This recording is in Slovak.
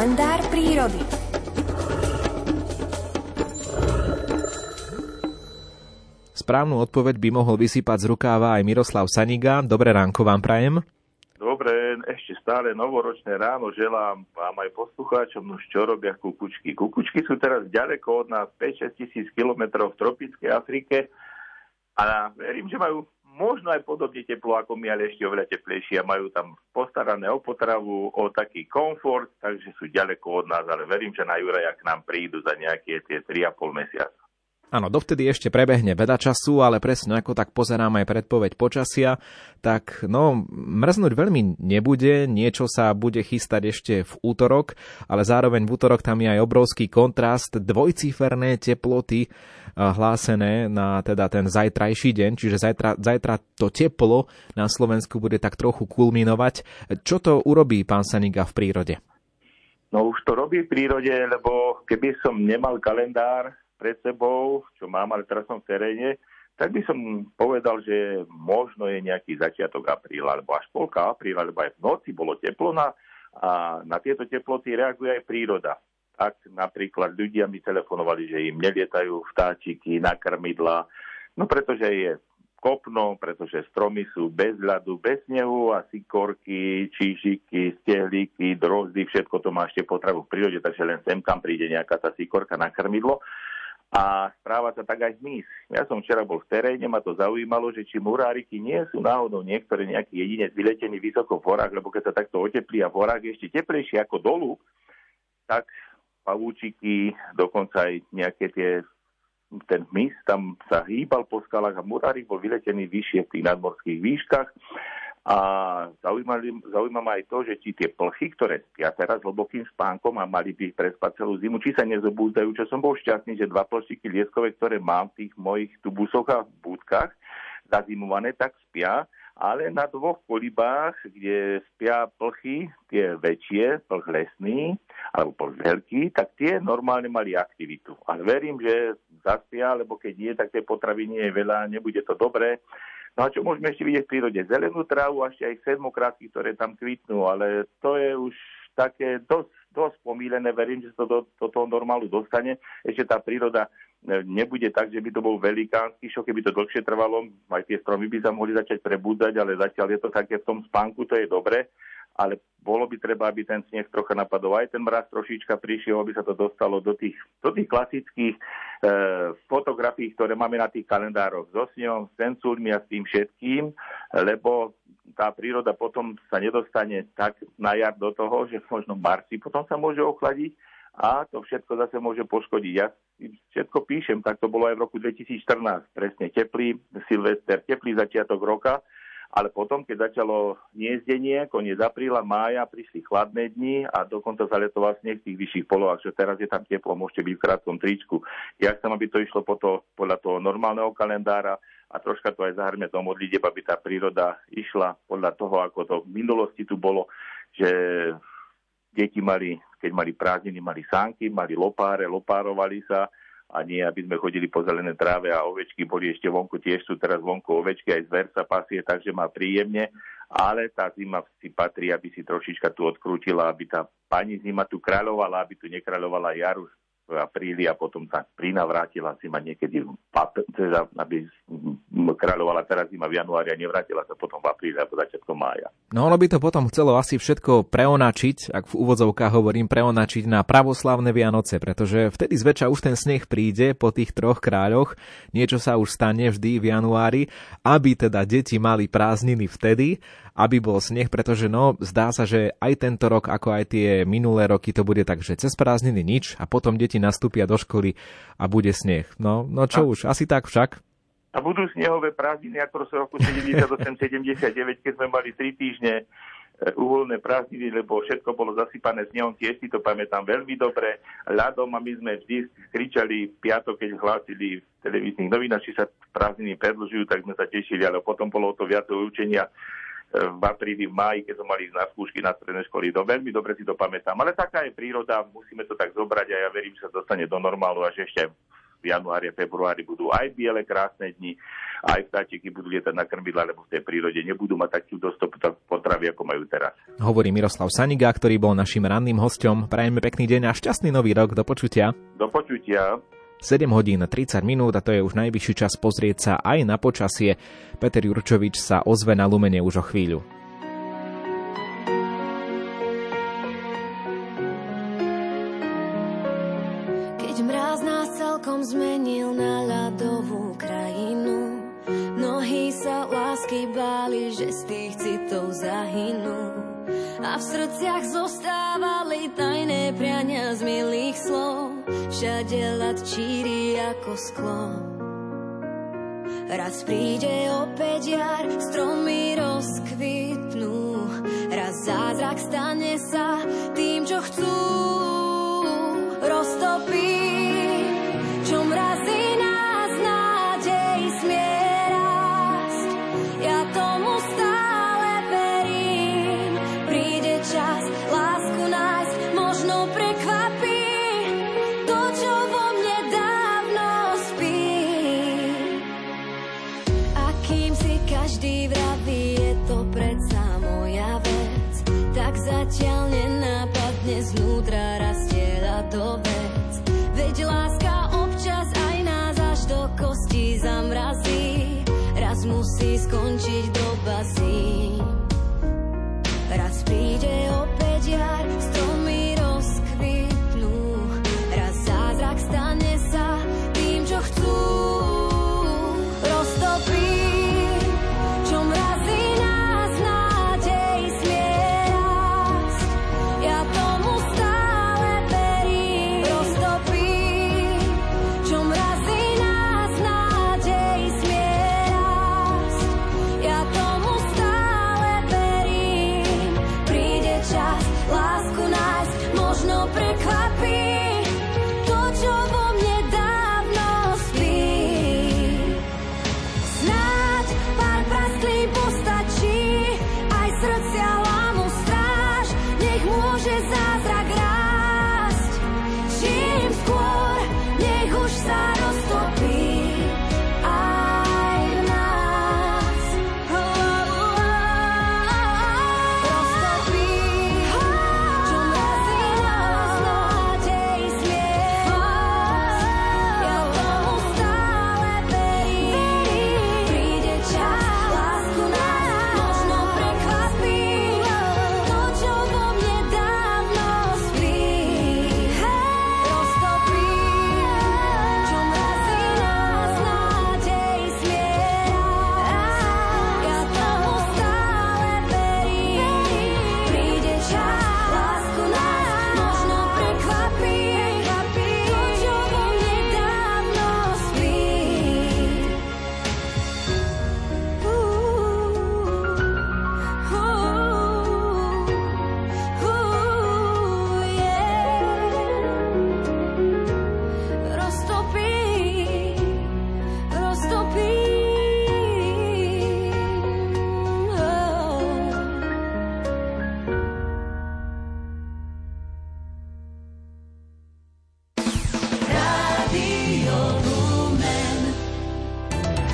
Kalendár prírody. Správnu odpoveď by mohol vysypať z rukáva aj Miroslav Saniga. Dobré ránko vám prajem. Dobre, ešte stále novoročné ráno želám vám aj poslucháčom, no čo robia kukučky. Kukučky sú teraz ďaleko od nás 5-6 tisíc kilometrov v tropickej Afrike a verím, že majú možno aj podobne teplo ako my, ale ešte oveľa teplejšie a majú tam postarané o potravu, o taký komfort, takže sú ďaleko od nás, ale verím, že na Juraja k nám prídu za nejaké tie 3,5 mesiaca. Áno, dovtedy ešte prebehne veľa času, ale presne ako tak pozerám aj predpoveď počasia, tak no, mrznúť veľmi nebude, niečo sa bude chystať ešte v útorok, ale zároveň v útorok tam je aj obrovský kontrast, dvojciferné teploty eh, hlásené na teda ten zajtrajší deň, čiže zajtra, zajtra to teplo na Slovensku bude tak trochu kulminovať. Čo to urobí pán Saniga v prírode? No už to robí v prírode, lebo keby som nemal kalendár, pred sebou, čo mám, ale teraz som v teréne, tak by som povedal, že možno je nejaký začiatok apríla, alebo až polka apríla, lebo aj v noci bolo teplo na, a na tieto teploty reaguje aj príroda. Tak napríklad ľudia mi telefonovali, že im nelietajú vtáčiky na krmidla, no pretože je kopno, pretože stromy sú bez ľadu, bez snehu a sikorky, čížiky, stehlíky, drozdy, všetko to má ešte potravu v prírode, takže len sem tam príde nejaká tá sikorka na krmidlo a správa sa tak aj hmyz. Ja som včera bol v teréne, ma to zaujímalo, že či muráriky nie sú náhodou niektoré nejaký jedinec vyletený vysoko v horách, lebo keď sa takto oteplí a v horách je ešte teplejšie ako dolu, tak pavúčiky, dokonca aj nejaké tie ten hmyz tam sa hýbal po skalách a murárik bol vyletený vyššie v tých nadmorských výškach a zaujíma ma aj to, že či tie plchy, ktoré spia teraz hlbokým spánkom a mali by prespať celú zimu, či sa nezobúdajú, čo som bol šťastný, že dva plšiky lieskové, ktoré mám v tých mojich tubusoch a búdkach zazimované, tak spia, ale na dvoch kolibách, kde spia plchy, tie väčšie, plch lesný, alebo plch veľký, tak tie normálne mali aktivitu. Ale verím, že zaspia, lebo keď nie, tak tej potravy nie je veľa, nebude to dobré. No a čo môžeme ešte vidieť v prírode? Zelenú trávu a ešte aj sedmokrátky, ktoré tam kvitnú, ale to je už také dosť, dosť pomílené, verím, že sa to do, do toho normálu dostane. Ešte tá príroda e, nebude tak, že by to bol velikánsky šok, keby to dlhšie trvalo, aj tie stromy by sa mohli začať prebúdať, ale zatiaľ je to také v tom spánku, to je dobre ale bolo by treba, aby ten sneh trocha napadol. Aj ten mraz trošička prišiel, aby sa to dostalo do tých, do tých klasických e, fotografií, ktoré máme na tých kalendároch so snehom, s tenculmi a s tým všetkým, lebo tá príroda potom sa nedostane tak na jar do toho, že možno marci potom sa môže ochladiť a to všetko zase môže poškodiť. Ja všetko píšem, tak to bolo aj v roku 2014, presne teplý Silvester, teplý začiatok roka, ale potom, keď začalo niezdenie, koniec apríla, mája, prišli chladné dni a dokonca zaletoval sneh v tých vyšších polohách, že teraz je tam teplo, môžete byť v krátkom tričku. Ja chcem, aby to išlo po to, podľa toho normálneho kalendára a troška to aj zahrme do modlitieb, aby tá príroda išla podľa toho, ako to v minulosti tu bolo, že deti mali, keď mali prázdniny, mali sánky, mali lopáre, lopárovali sa, a nie, aby sme chodili po zelené tráve a ovečky boli ešte vonku, tiež sú teraz vonku ovečky, aj zver sa pasie, takže má príjemne, ale tá zima si patrí, aby si trošička tu odkrútila, aby tá pani zima tu kráľovala, aby tu nekráľovala jaru v apríli a potom sa prína vrátila si ma niekedy, teda, aby kráľovala teraz zima v januári a nevrátila sa potom v apríli alebo začiatkom mája. No ono by to potom chcelo asi všetko preonačiť, ak v úvodzovkách hovorím preonačiť na pravoslavné Vianoce, pretože vtedy zväčša už ten sneh príde po tých troch kráľoch, niečo sa už stane vždy v januári, aby teda deti mali prázdniny vtedy, aby bol sneh, pretože no, zdá sa, že aj tento rok, ako aj tie minulé roky, to bude tak, že cez prázdniny nič a potom deti nastúpia do školy a bude sneh. No, no čo a... už, asi tak však. A budú snehové prázdniny ako v roku 78-79, keď sme mali 3 týždne e, uvoľné prázdniny, lebo všetko bolo zasypané snehom, tiež si to pamätám veľmi dobre, ľadom a my sme vždy kričali piatok, keď hlásili v televíznych novinách, či sa prázdniny predlžujú, tak sme sa tešili, ale potom bolo to viac učenia v apríli, v máji, keď sme mali ísť na skúšky na strednej školy. No, veľmi dobre si to pamätám. Ale taká je príroda, musíme to tak zobrať a ja verím, že sa dostane do normálu a že ešte v januári a februári budú aj biele krásne dni, aj vtáčiky budú lietať na krmidla, lebo v tej prírode nebudú mať takú dostup potravy, ako majú teraz. Hovorí Miroslav Saniga, ktorý bol našim ranným hostom. Prajeme pekný deň a šťastný nový rok. Do počutia. Do počutia. 7 hodín 30 minút a to je už najvyšší čas pozrieť sa aj na počasie. Peter Jurčovič sa ozve na Lumene už o chvíľu. Keď mráz nás celkom zmenil na ľadovú krajinu, mnohí sa lásky báli, že z tých citov zahynú. A v srdciach zostávali tajné priania z milých slov všade ľad číri ako sklo. Raz príde opäť jar, stromy rozkvitnú, raz zázrak stane sa tým, čo chcú. raz príde